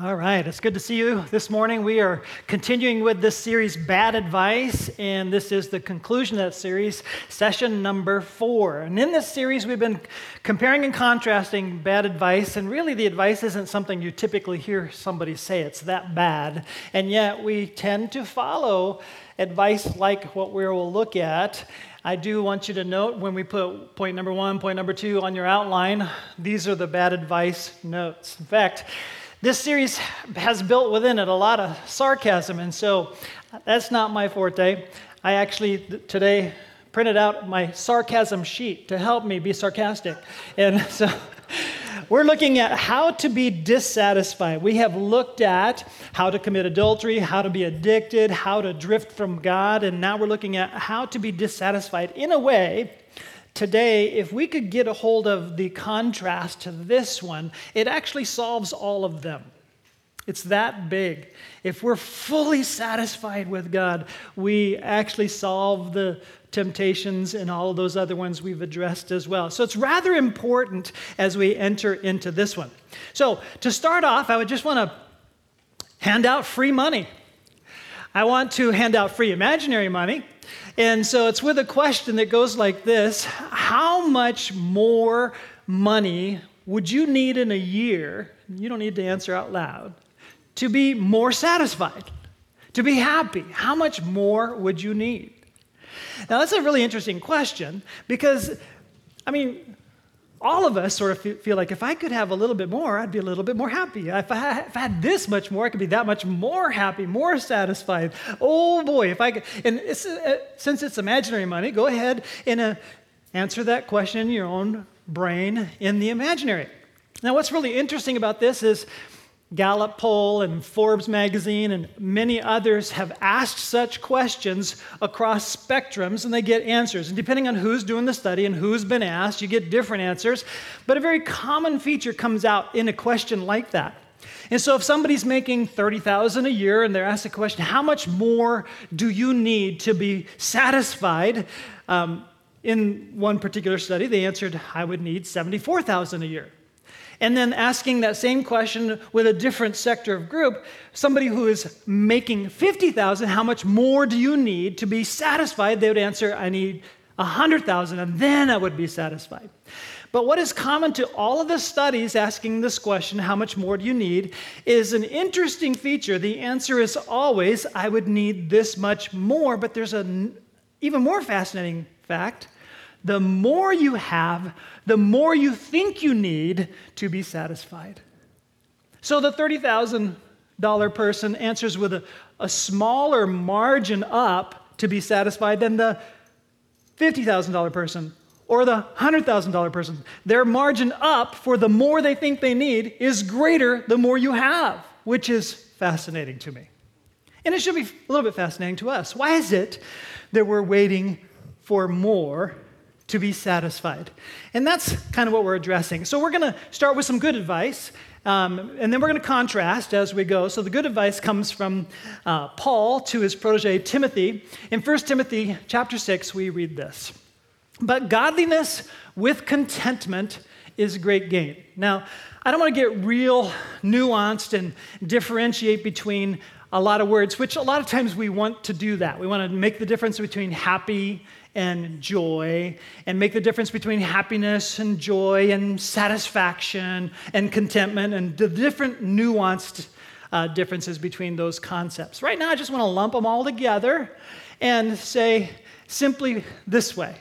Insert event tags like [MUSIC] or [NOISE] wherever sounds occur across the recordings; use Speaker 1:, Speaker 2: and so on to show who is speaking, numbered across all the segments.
Speaker 1: All right, it's good to see you this morning. We are continuing with this series, Bad Advice, and this is the conclusion of that series, session number four. And in this series, we've been comparing and contrasting bad advice, and really the advice isn't something you typically hear somebody say, it's that bad. And yet we tend to follow advice like what we will look at. I do want you to note when we put point number one, point number two on your outline, these are the bad advice notes. In fact, this series has built within it a lot of sarcasm, and so uh, that's not my forte. I actually today printed out my sarcasm sheet to help me be sarcastic. And [LAUGHS] so we're looking at how to be dissatisfied. We have looked at how to commit adultery, how to be addicted, how to drift from God, and now we're looking at how to be dissatisfied in a way Today, if we could get a hold of the contrast to this one, it actually solves all of them. It's that big. If we're fully satisfied with God, we actually solve the temptations and all of those other ones we've addressed as well. So it's rather important as we enter into this one. So, to start off, I would just want to hand out free money. I want to hand out free imaginary money. And so it's with a question that goes like this How much more money would you need in a year? You don't need to answer out loud to be more satisfied, to be happy. How much more would you need? Now, that's a really interesting question because, I mean, all of us sort of feel like if I could have a little bit more, I'd be a little bit more happy. If I, if I, had this much more, I could be that much more happy, more satisfied. Oh boy, if I could. And it's, uh, since it's imaginary money, go ahead and uh, answer that question in your own brain in the imaginary. Now, what's really interesting about this is Gallup poll and Forbes magazine and many others have asked such questions across spectrums and they get answers. And depending on who's doing the study and who's been asked, you get different answers. But a very common feature comes out in a question like that. And so if somebody's making 30,000 a year and they're asked the question, how much more do you need to be satisfied? Um, in one particular study, they answered, I would need 74,000 a year and then asking that same question with a different sector of group, somebody who is making 50,000, how much more do you need to be satisfied? They would answer, I need 100,000 and then I would be satisfied. But what is common to all of the studies asking this question, how much more do you need, is an interesting feature. The answer is always, I would need this much more, but there's an even more fascinating fact the more you have, the more you think you need to be satisfied. So the $30,000 person answers with a, a smaller margin up to be satisfied than the $50,000 person or the $100,000 person. Their margin up for the more they think they need is greater the more you have, which is fascinating to me. And it should be a little bit fascinating to us. Why is it that we're waiting for more to be satisfied. And that's kind of what we're addressing. So we're going to start with some good advice. Um, and then we're going to contrast as we go. So the good advice comes from uh, Paul to his protege Timothy. In 1 Timothy chapter 6, we read this But godliness with contentment is great gain. Now, I don't want to get real nuanced and differentiate between a lot of words, which a lot of times we want to do that. We want to make the difference between happy and joy and make the difference between happiness and joy and satisfaction and contentment and the different nuanced uh, differences between those concepts. Right now, I just want to lump them all together and say simply this way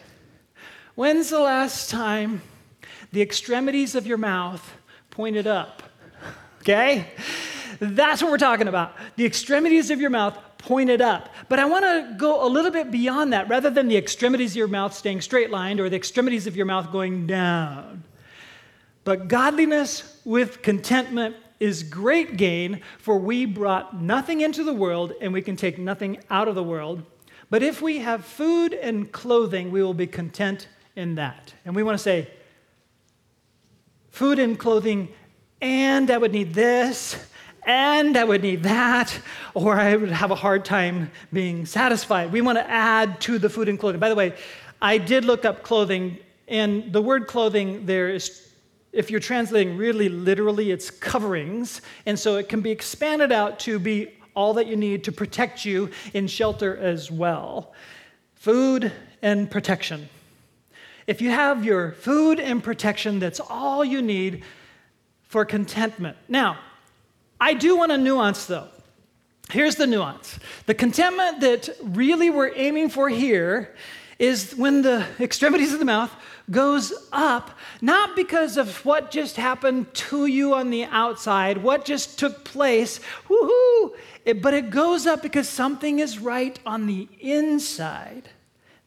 Speaker 1: When's the last time the extremities of your mouth pointed up? [LAUGHS] Okay? That's what we're talking about. The extremities of your mouth pointed up. But I want to go a little bit beyond that rather than the extremities of your mouth staying straight lined or the extremities of your mouth going down. But godliness with contentment is great gain, for we brought nothing into the world and we can take nothing out of the world. But if we have food and clothing, we will be content in that. And we want to say, food and clothing, and I would need this, and I would need that, or I would have a hard time being satisfied. We want to add to the food and clothing. By the way, I did look up clothing, and the word clothing there is if you're translating really literally, it's coverings. And so it can be expanded out to be all that you need to protect you in shelter as well. Food and protection. If you have your food and protection, that's all you need for contentment. Now, I do want to nuance though. Here's the nuance the contentment that really we're aiming for here is when the extremities of the mouth goes up, not because of what just happened to you on the outside, what just took place, woohoo, but it goes up because something is right on the inside.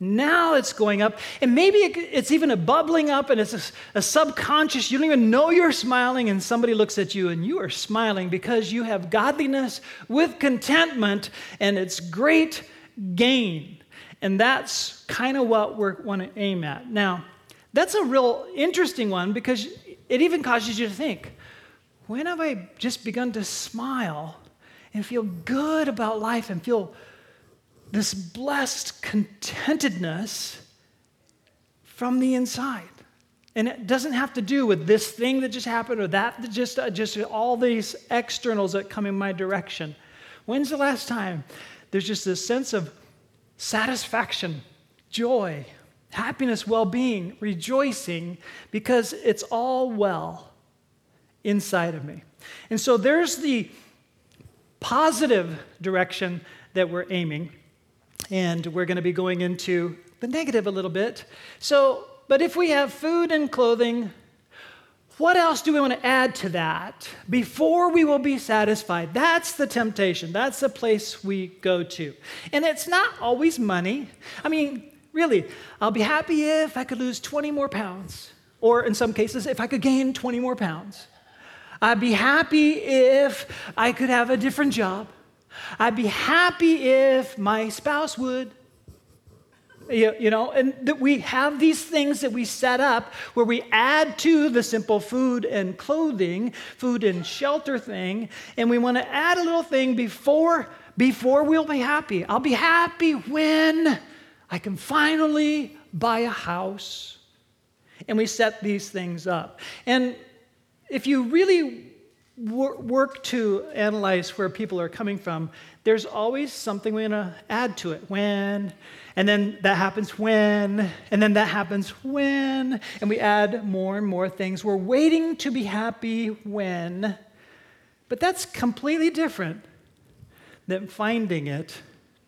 Speaker 1: Now it's going up, and maybe it's even a bubbling up, and it's a, a, subconscious. You don't even know you're smiling, and somebody looks at you, and you are smiling because you have godliness with contentment, and it's great gain. And that's kind of what we want to aim at. Now, that's a real interesting one because it even causes you to think when have I just begun to smile and feel good about life and feel this blessed contentedness from the inside. And it doesn't have to do with this thing that just happened or that, just, uh, just all these externals that come in my direction. When's the last time there's just this sense of satisfaction, joy, happiness, well being, rejoicing, because it's all well inside of me? And so there's the positive direction that we're aiming and we're going to be going into the negative a little bit. So, but if we have food and clothing, what else do we want to add to that before we will be satisfied? That's the temptation. That's the place we go to. And it's not always money. I mean, really, I'll be happy if I could lose 20 more pounds, or in some cases, if I could gain 20 more pounds. I'd be happy if I could have a different job. I'd be happy if my spouse would. You, you know, and that we have these things that we set up where we add to the simple food and clothing, food and shelter thing, and we want to add a little thing before before we'll be happy. I'll be happy when I can finally buy a house. And we set these things up. And if you really work to analyze where people are coming from, there's always something we're going to add to it. When, and then that happens when, and then that happens when, and we add more and more things. We're waiting to be happy when, but that's completely different than finding it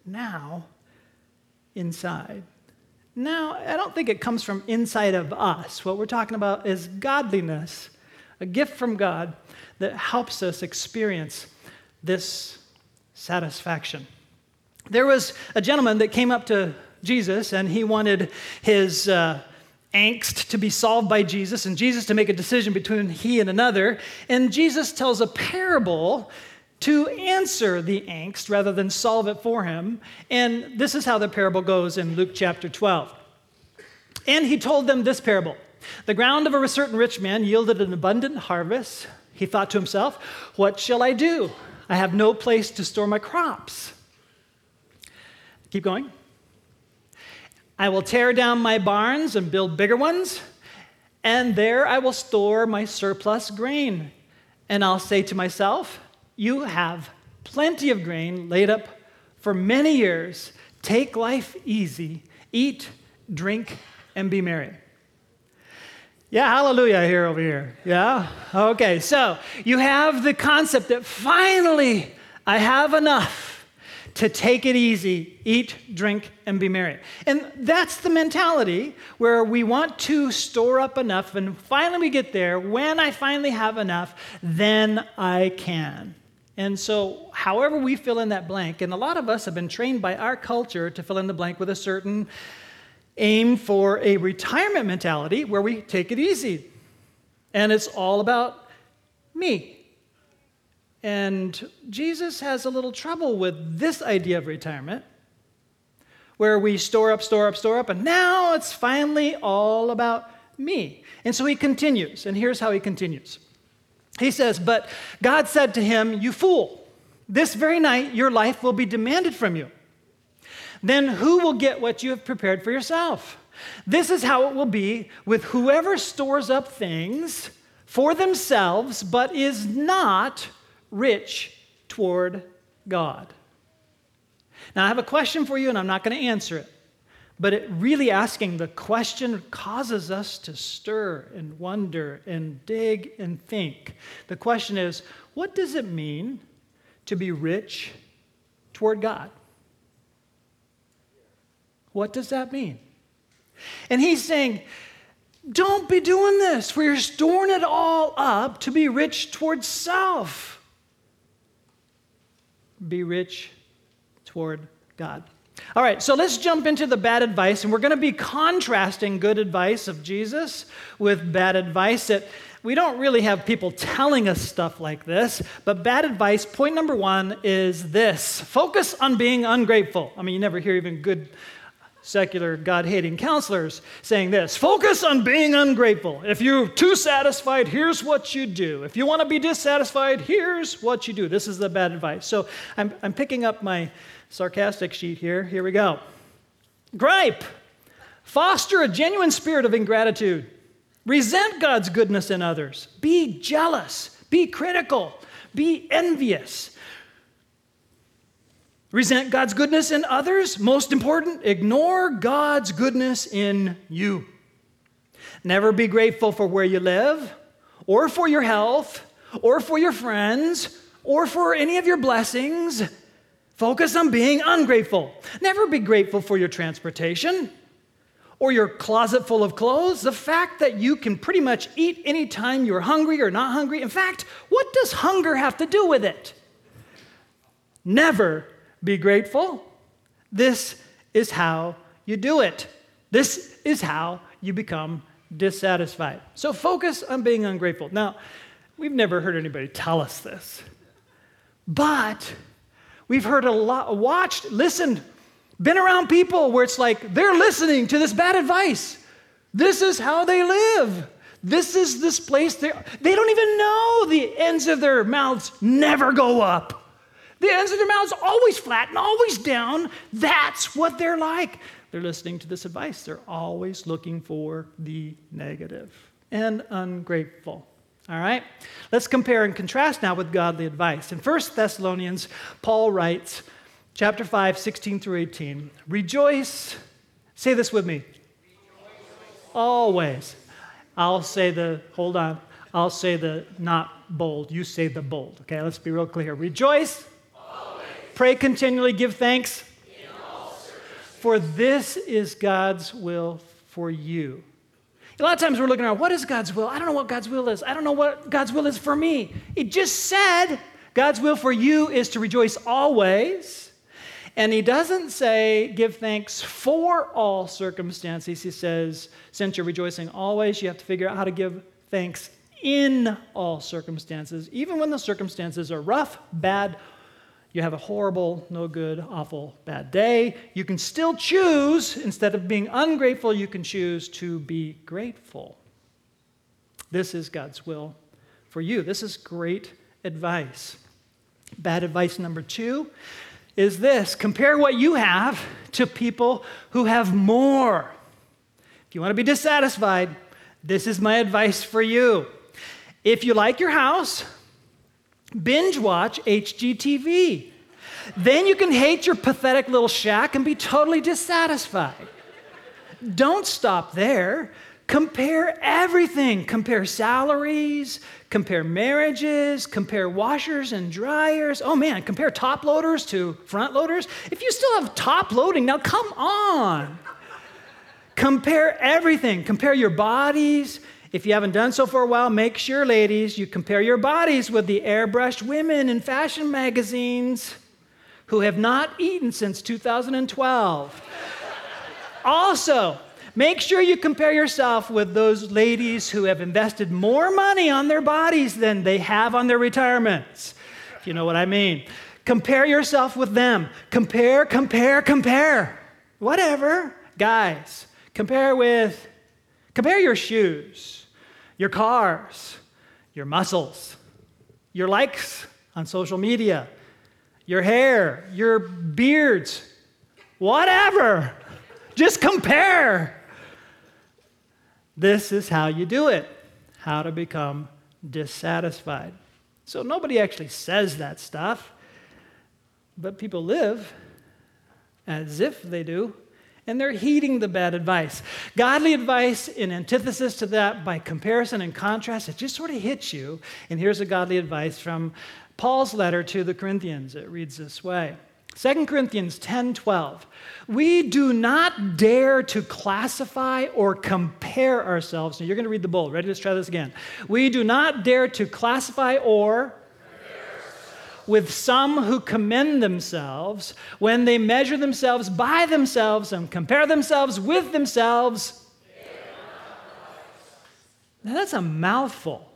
Speaker 1: now inside. Now, I don't think it comes from inside of us. What we're talking about is godliness, a gift from God that helps us experience this satisfaction. There was a gentleman that came up to Jesus and he wanted his uh, angst to be solved by Jesus and Jesus to make a decision between he and another. And Jesus tells a parable to answer the angst rather than solve it for him. And this is how the parable goes in Luke chapter 12. And he told them this parable The ground of a certain rich man yielded an abundant harvest. He thought to himself, What shall I do? I have no place to store my crops. Keep going. I will tear down my barns and build bigger ones, and there I will store my surplus grain. And I'll say to myself, You have plenty of grain laid up for many years. Take life easy, eat, drink, and be merry. Yeah, hallelujah here over here. Yeah? Okay, so you have the concept that finally I have enough to take it easy, eat, drink, and be merry. And that's the mentality where we want to store up enough, and finally we get there. When I finally have enough, then I can. And so, however we fill in that blank, and a lot of us have been trained by our culture to fill in the blank with a certain aim for a retirement mentality where we take it easy. And it's all about me. And Jesus has a little trouble with this idea of retirement, where we store up, store up, store up, and now it's finally all about me. And so he continues, and here's how he continues. He says, But God said to him, You fool, this very night your life will be demanded from you then who will get what you have prepared for yourself? This is how it will be with whoever stores up things for themselves, but is not rich toward God. Now, I have a question for you, and I'm not going to answer it. But it really asking the question causes us to stir and wonder and dig and think. The question is what does it mean to be rich toward God? What does that mean? And he's saying, don't be doing this where you're storing it all up to be rich towards self. Be rich toward God. All right, so let's jump into the bad advice, and we're going to be contrasting good advice of Jesus with bad advice that we don't really have people telling us stuff like this, but bad advice, point number one is this focus on being ungrateful. I mean, you never hear even good secular God hating counselors saying this focus on being ungrateful. If you're too satisfied, here's what you do. If you want to be dissatisfied, here's what you do. This is the bad advice. So I'm, I'm picking up my sarcastic sheet here. Here we go. Gripe. Foster a genuine spirit of ingratitude. Resent God's goodness in others. Be jealous. Be critical. Be envious. Resent God's goodness in others. Most important, ignore God's goodness in you. Never be grateful for where you live, or for your health, or for your friends, or for any of your blessings. Focus on being ungrateful. Never be grateful for your transportation or your closet full of clothes. The fact that you can pretty much eat anytime you're hungry or not hungry. In fact, what does hunger have to do with it? Never be grateful. This is how you do it. This is how you become dissatisfied. So focus on being ungrateful. Now, we've never heard anybody tell us this, but We've heard a lot, watched, listened, been around people where it's like they're listening to this bad advice. This is how they live. This is this place. They they don't even know the ends of their mouths never go up. The ends of their mouths always flat and always down. That's what they're like. They're listening to this advice. They're always looking for the negative and ungrateful. All right? Let's compare and contrast now with godly advice. In 1 Thessalonians, Paul writes, chapter 5, 16 through 18, Rejoice, say this with me. Always. I'll say the, hold on, I'll say the not bold. You say the bold. Okay, let's be real clear. Rejoice. Pray continually, give thanks. For this is God's will for you a lot of times we're looking around, what is God's will? I don't know what God's will is. I don't know what God's will is for me. It just said God's will for you is to rejoice always. And he doesn't say give thanks for all circumstances. He says, since you're rejoicing always, you have to figure out how to give thanks in all circumstances, even when the circumstances are rough, bad, you have a horrible, no good, awful, bad day, you can still choose, instead of being ungrateful, you can choose to be grateful. This is God's will for you. This is great advice. Bad advice number two is this compare what you have to people who have more. If you want to be dissatisfied, this is my advice for you. If you like your house, Binge watch HGTV. Then you can hate your pathetic little shack and be totally dissatisfied. Don't stop there. Compare everything. Compare salaries, compare marriages, compare washers and dryers. Oh man, compare top loaders to front loaders. If you still have top loading, now come on. compare everything. Compare your bodies, if you haven't done so for a while, make sure, ladies, you compare your bodies with the airbrushed women in fashion magazines who have not eaten since 2012. also, make sure you compare yourself with those ladies who have invested more money on their bodies than they have on their retirements. If you know what I mean. Compare yourself with them. Compare, compare, compare. Whatever. Guys, compare with, compare your shoes your cars, your muscles, your likes on social media, your hair, your beards, whatever. Just compare. This is how you do it how to become dissatisfied. So nobody actually says that stuff, but people live as if they do, and they're heeding the bad advice. Godly advice, in antithesis to that, by comparison and contrast, it just sort of hits you. And here's a godly advice from Paul's letter to the Corinthians. It reads this way 2 Corinthians 10 12. We do not dare to classify or compare ourselves. Now you're going to read the bold. Ready? Let's try this again. We do not dare to classify or with some who commend themselves when they measure themselves by themselves and compare themselves with themselves. Now that's a mouthful.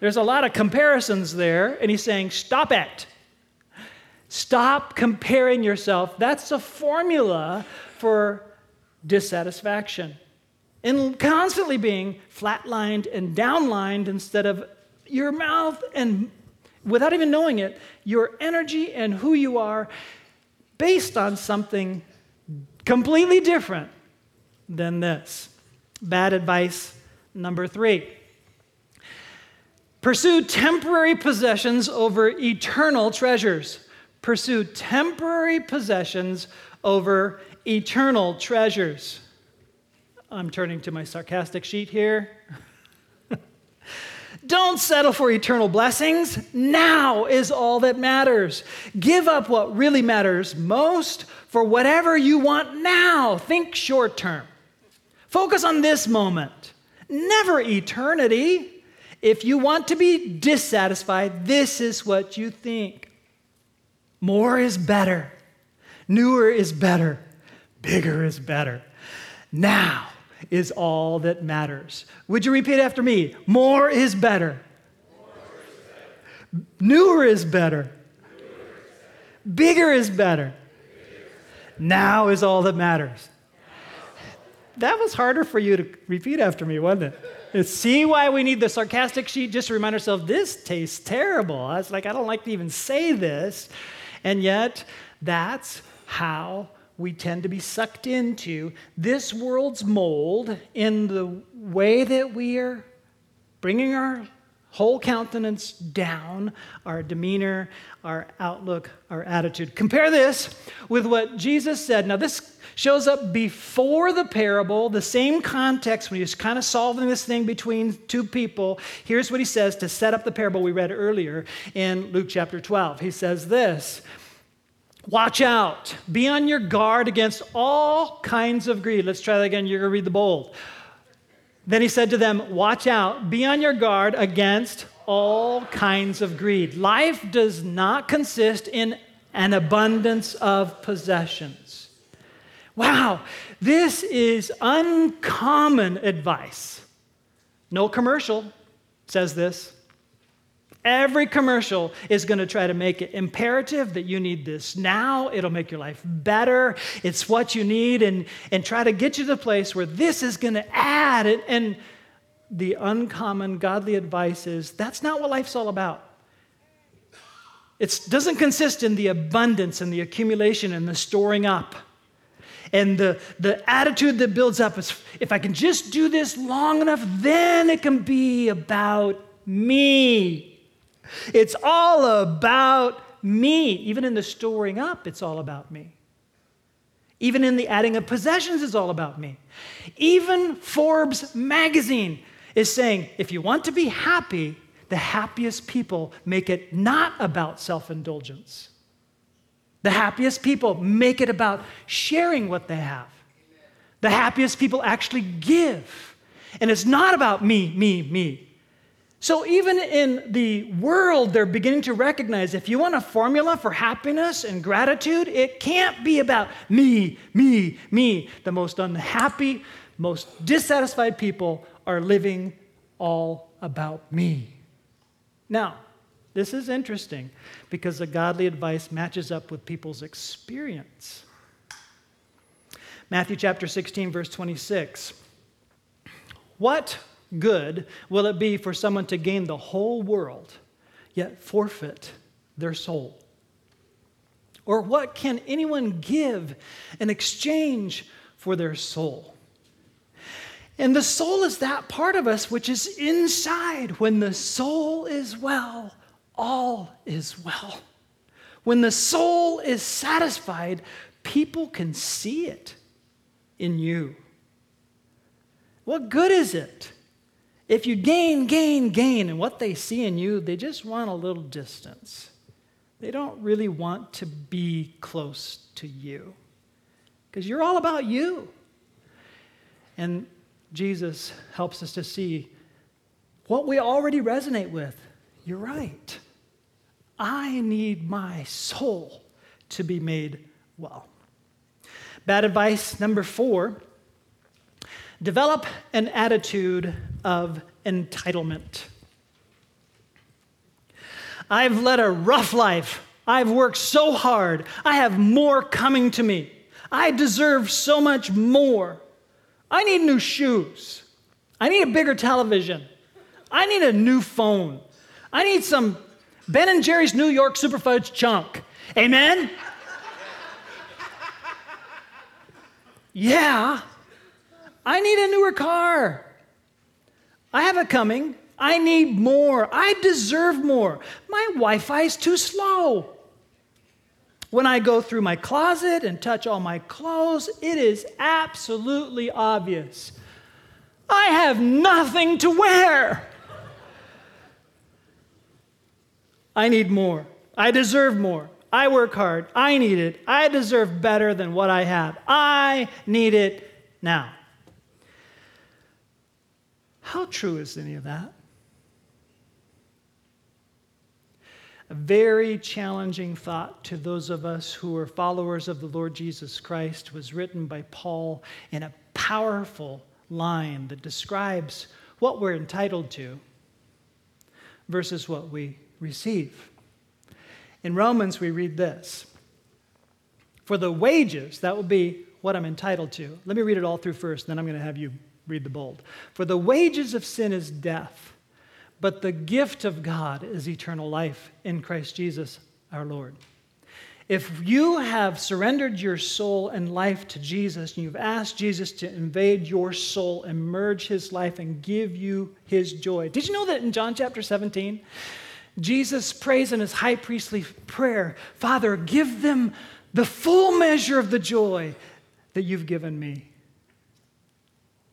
Speaker 1: There's a lot of comparisons there, and he's saying, Stop it. Stop comparing yourself. That's a formula for dissatisfaction. And constantly being flatlined and downlined instead of your mouth and without even knowing it, your energy and who you are based on something completely different than this. Bad advice number three pursue temporary possessions over eternal treasures. Pursue temporary possessions over eternal treasures. I'm turning to my sarcastic sheet here. [LAUGHS] Don't settle for eternal blessings. Now is all that matters. Give up what really matters most for whatever you want now. Think short term. Focus on this moment, never eternity. If you want to be dissatisfied, this is what you think. More is better, newer is better, bigger is better. Now is all that matters. Would you repeat after me? More is better. Newer is better. Bigger is better. Now is all that matters. That was harder for you to repeat after me, wasn't it? See why we need the sarcastic sheet just to remind ourselves this tastes terrible. I was like, I don't like to even say this. And yet, that's how we tend to be sucked into this world's mold in the way that we are bringing our whole countenance down, our demeanor, our outlook, our attitude. Compare this with what Jesus said. Now, this shows up before the parable, the same context when he's kind of solving this thing between two people. Here's what he says to set up the parable we read earlier in Luke chapter 12. He says this Watch out. Be on your guard against all kinds of greed. Let's try that again. You're going to read the bold. Then he said to them, Watch out. Be on your guard against all kinds of greed. Life does not consist in an abundance of possessions. Wow, this is uncommon advice. No commercial says this. Every commercial is going to try to make it imperative that you need this now. It'll make your life better. It's what you need, and, and try to get you to the place where this is going to add. And, and the uncommon godly advice is that's not what life's all about. It doesn't consist in the abundance and the accumulation and the storing up. And the, the attitude that builds up is if I can just do this long enough, then it can be about me. It's all about me. Even in the storing up, it's all about me. Even in the adding of possessions, it's all about me. Even Forbes magazine is saying if you want to be happy, the happiest people make it not about self indulgence. The happiest people make it about sharing what they have. The happiest people actually give. And it's not about me, me, me. So, even in the world, they're beginning to recognize if you want a formula for happiness and gratitude, it can't be about me, me, me. The most unhappy, most dissatisfied people are living all about me. Now, this is interesting because the godly advice matches up with people's experience. Matthew chapter 16, verse 26. What good will it be for someone to gain the whole world, yet forfeit their soul? Or what can anyone give in exchange for their soul? And the soul is that part of us which is inside. When the soul is well, all is well. When the soul is satisfied, people can see it in you. What good is it if you gain, gain, gain, and what they see in you, they just want a little distance? They don't really want to be close to you because you're all about you. And Jesus helps us to see what we already resonate with. You're right. I need my soul to be made well. Bad advice number four develop an attitude of entitlement. I've led a rough life. I've worked so hard. I have more coming to me. I deserve so much more. I need new shoes. I need a bigger television. I need a new phone. I need some Ben and Jerry's New York Superfudge chunk. Amen? [LAUGHS] yeah. I need a newer car. I have it coming. I need more. I deserve more. My Wi Fi is too slow. When I go through my closet and touch all my clothes, it is absolutely obvious. I have nothing to wear. I need more. I deserve more. I work hard. I need it. I deserve better than what I have. I need it now. How true is any of that? a very challenging thought to those of us who are followers of the Lord Jesus Christ was written by Paul in a powerful line that describes what we're entitled to versus what we receive. In Romans, we read this For the wages, that will be what I'm entitled to. Let me read it all through first, then I'm going to have you read the bold. For the wages of sin is death but the gift of God is eternal life in Christ Jesus our Lord. If you have surrendered your soul and life to Jesus and you've asked Jesus to invade your soul merge his life and give you his joy. Did you know that in John chapter 17, Jesus prays in his high priestly prayer, Father, give them the full measure of the joy that you've given me.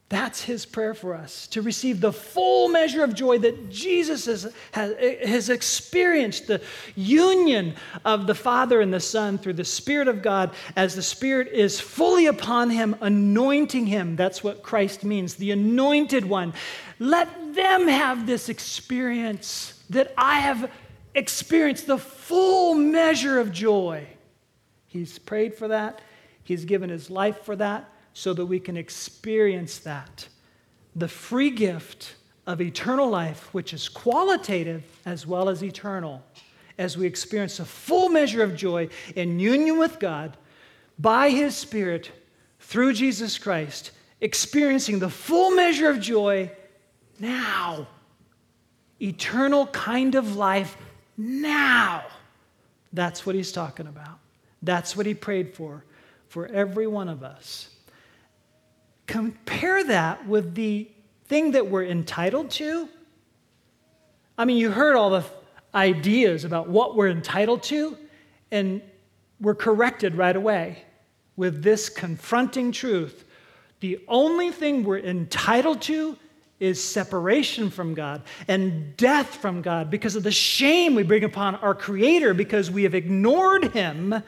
Speaker 1: That's his prayer for us to receive the full measure of joy that Jesus has, has, has, experienced the union of the Father and the Son through the Spirit of God as the Spirit is fully upon him, anointing him. That's what Christ means, the anointed one. Let them have this experience that I have experienced the full measure of joy. He's prayed for that, he's given his life for that so that we can experience that. The free gift of eternal life, which is qualitative as well as eternal, as we experience a full measure of joy in union with God by His Spirit through Jesus Christ, experiencing the full measure of joy now. Eternal kind of life now. That's what He's talking about. That's what He prayed for, for every one of us. Compare that with the thing that we're entitled to. I mean, you heard all the ideas about what we're entitled to, and we're corrected right away with this confronting truth. The only thing we're entitled to is separation from God and death from God because of the shame we bring upon our Creator because we have ignored Him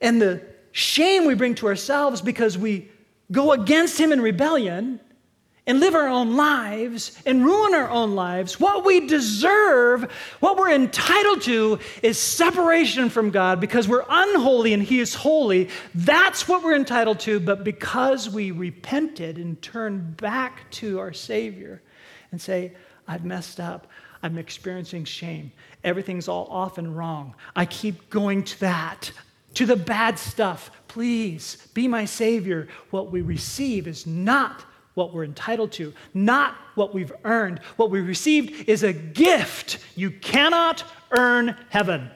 Speaker 1: and the shame we bring to ourselves because we go against Him in rebellion and live our own lives and ruin our own lives, what we deserve, what we're entitled to, is separation from God because we're unholy and He is holy. That's what we're entitled to. But because we repented and turned back to our Savior and say, I've messed up, I'm experiencing shame, everything's all off and wrong, I keep going to that to the bad stuff. Please be my Savior. What we receive is not what we're entitled to, not what we've earned. What we received is a gift. You cannot earn heaven.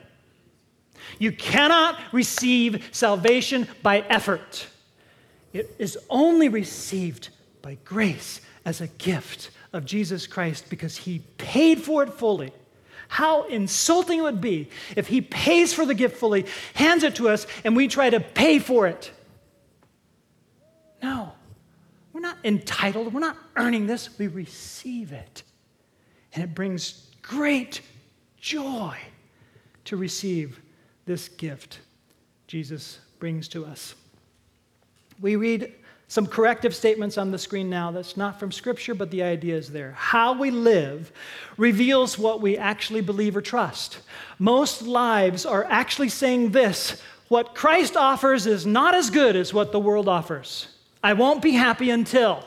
Speaker 1: You cannot receive salvation by effort. It is only received by grace as a gift of Jesus Christ because he paid for it fully. How insulting it would be if he pays for the gift fully, hands it to us, and we try to pay for it. No, we're not entitled, we're not earning this, we receive it. And it brings great joy to receive this gift Jesus brings to us. We read some corrective statements on the screen now that's not from Scripture, but the idea is there. How we live reveals what we actually believe or trust. Most lives are actually saying this what Christ offers is not as good as what the world offers. I won't be happy until.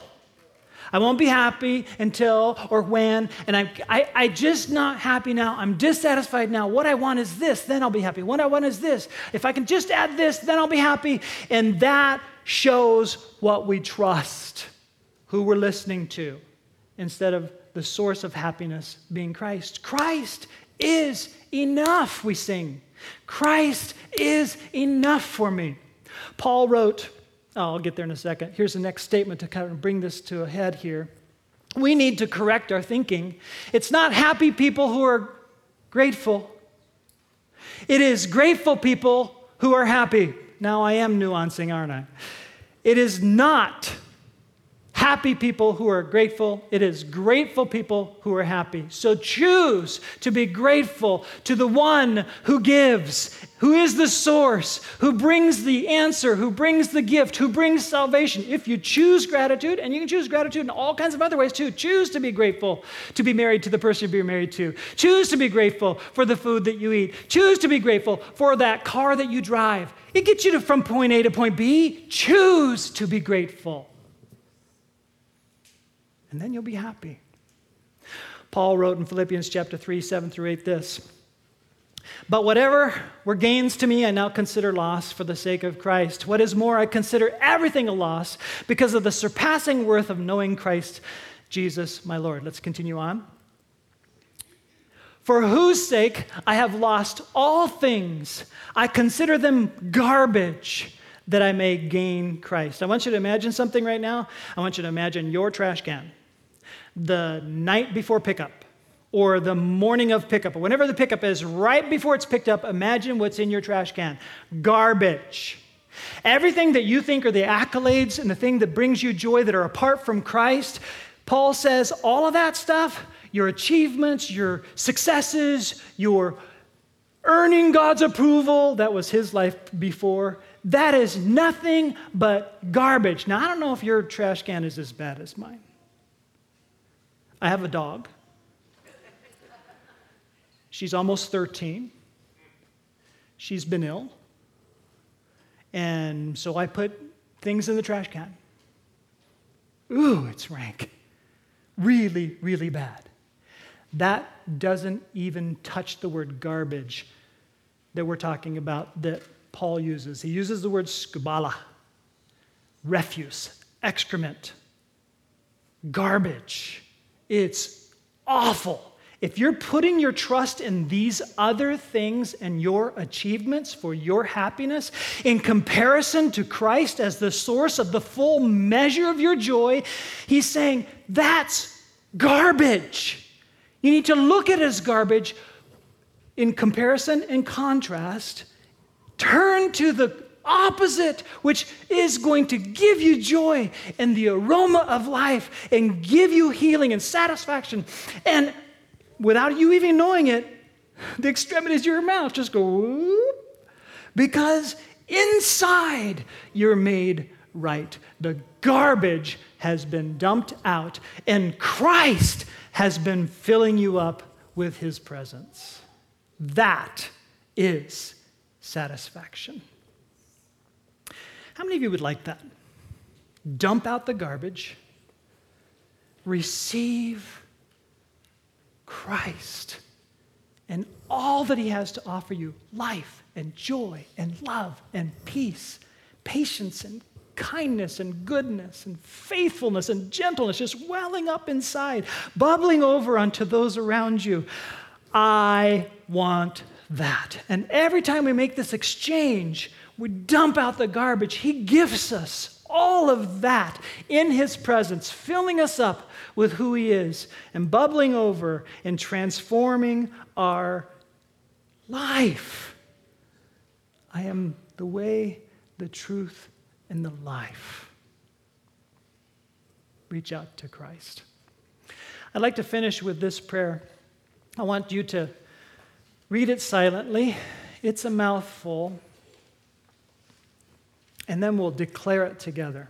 Speaker 1: I won't be happy until or when, and I'm I, I just not happy now. I'm dissatisfied now. What I want is this, then I'll be happy. What I want is this. If I can just add this, then I'll be happy. And that shows what we trust, who we're listening to, instead of the source of happiness being Christ. Christ is enough, we sing. Christ is enough for me. Paul wrote, oh, I'll get there in a second. Here's the next statement to kind of bring this to a head here. We need to correct our thinking. It's not happy people who are grateful, it is grateful people who are happy. Now, I am nuancing, aren't I? It is not happy people who are grateful. It is grateful people who are happy. So choose to be grateful to the one who gives, who is the source, who brings the answer, who brings the gift, who brings salvation. If you choose gratitude, and you can choose gratitude in all kinds of other ways too, choose to be grateful to be married to the person you're married to. Choose to be grateful for the food that you eat. Choose to be grateful for that car that you drive. It gets you to, from point A to point B. Choose to be grateful and then you'll be happy. Paul wrote in Philippians chapter 3, 7 through 8 this But whatever were gains to me, I now consider loss for the sake of Christ. What is more, I consider everything a loss because of the surpassing worth of knowing Christ Jesus my Lord. Let's continue on. For whose sake I have lost all things, I consider them garbage that I may gain Christ. I want you to imagine something right now. I want you to imagine your trash can the night before pickup or the morning of pickup or whenever the pickup is, right before it's picked up, imagine what's in your trash can garbage. Everything that you think are the accolades and the thing that brings you joy that are apart from Christ, Paul says all of that stuff, your achievements, your successes, your earning God's approval, that was his life before, that is nothing but garbage. Now, I don't know if your trash can is as bad as mine. I have a dog. She's almost 13. She's been ill. And so I put things in the trash can. Ooh, it's rank. Really, really bad. That doesn't even touch the word garbage that we're talking about that Paul uses. He uses the word skubala, refuse, excrement, garbage. It's awful. If you're putting your trust in these other things and your achievements for your happiness in comparison to Christ as the source of the full measure of your joy, he's saying that's garbage. You need to look at it as garbage in comparison and contrast. Turn to the opposite, which is going to give you joy and the aroma of life and give you healing and satisfaction. And without you even knowing it, the extremities of your mouth just go whoop, because inside you're made right. The garbage has been dumped out, and Christ has been filling you up with his presence. That is satisfaction. How many of you would like that? Dump out the garbage, receive Christ and all that He has to offer you life and joy and love and peace, patience and kindness and goodness and faithfulness and gentleness just welling up inside, bubbling over onto those around you. I want that. And every time we make this exchange, we dump out the garbage. He gives us All of that in His presence, filling us up with who He is and bubbling over and transforming our life. I am the way, the truth, and the life. Reach out to Christ. I'd like to finish with this prayer. I want you to read it silently. It's a mouthful. And then we'll declare it together.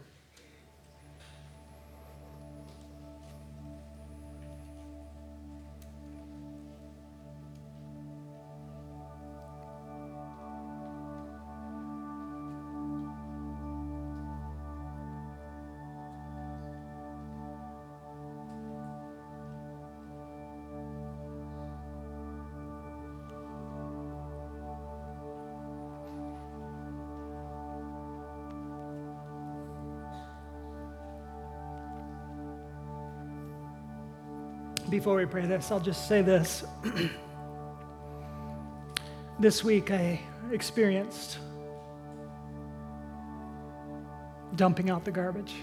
Speaker 1: Before we pray this, I'll just say this. [CLEARS THROAT] this week I experienced dumping out the garbage,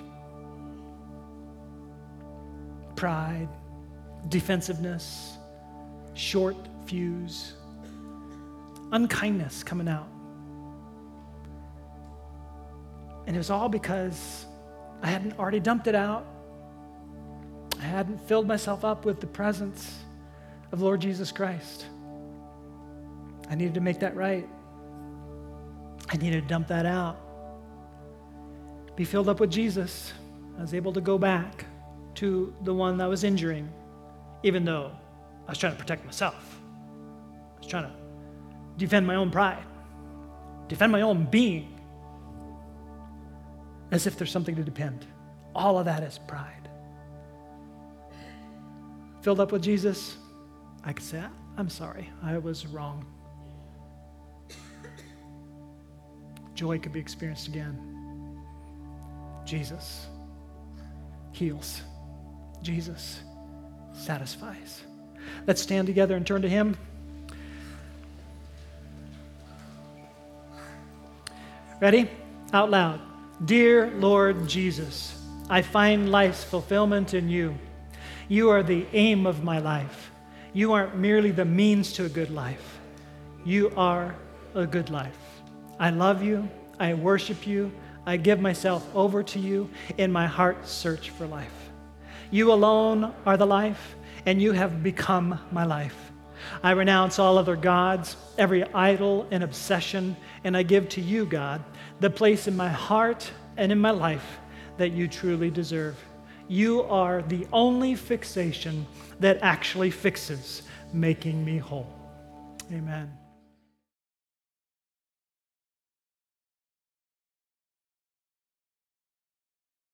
Speaker 1: pride, defensiveness, short fuse, unkindness coming out. And it was all because I hadn't already dumped it out I hadn't filled myself up with the presence of Lord Jesus Christ. I needed to make that right. I needed to dump that out. Be filled up with Jesus. I was able to go back to the one that was injuring, even though I was trying to protect myself. I was trying to defend my own pride, defend my own being, as if there's something to depend. All of that is pride filled up with Jesus, I could say, I'm sorry, I was wrong. Joy could be experienced again. Jesus heals. Jesus satisfies. Let's stand together and turn to Him. Ready? Out loud. Dear Lord Jesus, I find life's fulfillment in you. You are the aim of my life. You aren't merely the means to a good life. You are a good life. I love you. I worship you. I give myself over to you in my heart's search for life. You alone are the life, and you have become my life. I renounce all other gods, every idol and obsession, and I give to you, God, the place in my heart and in my life that you truly deserve. You are the only fixation that actually fixes making me whole. Amen.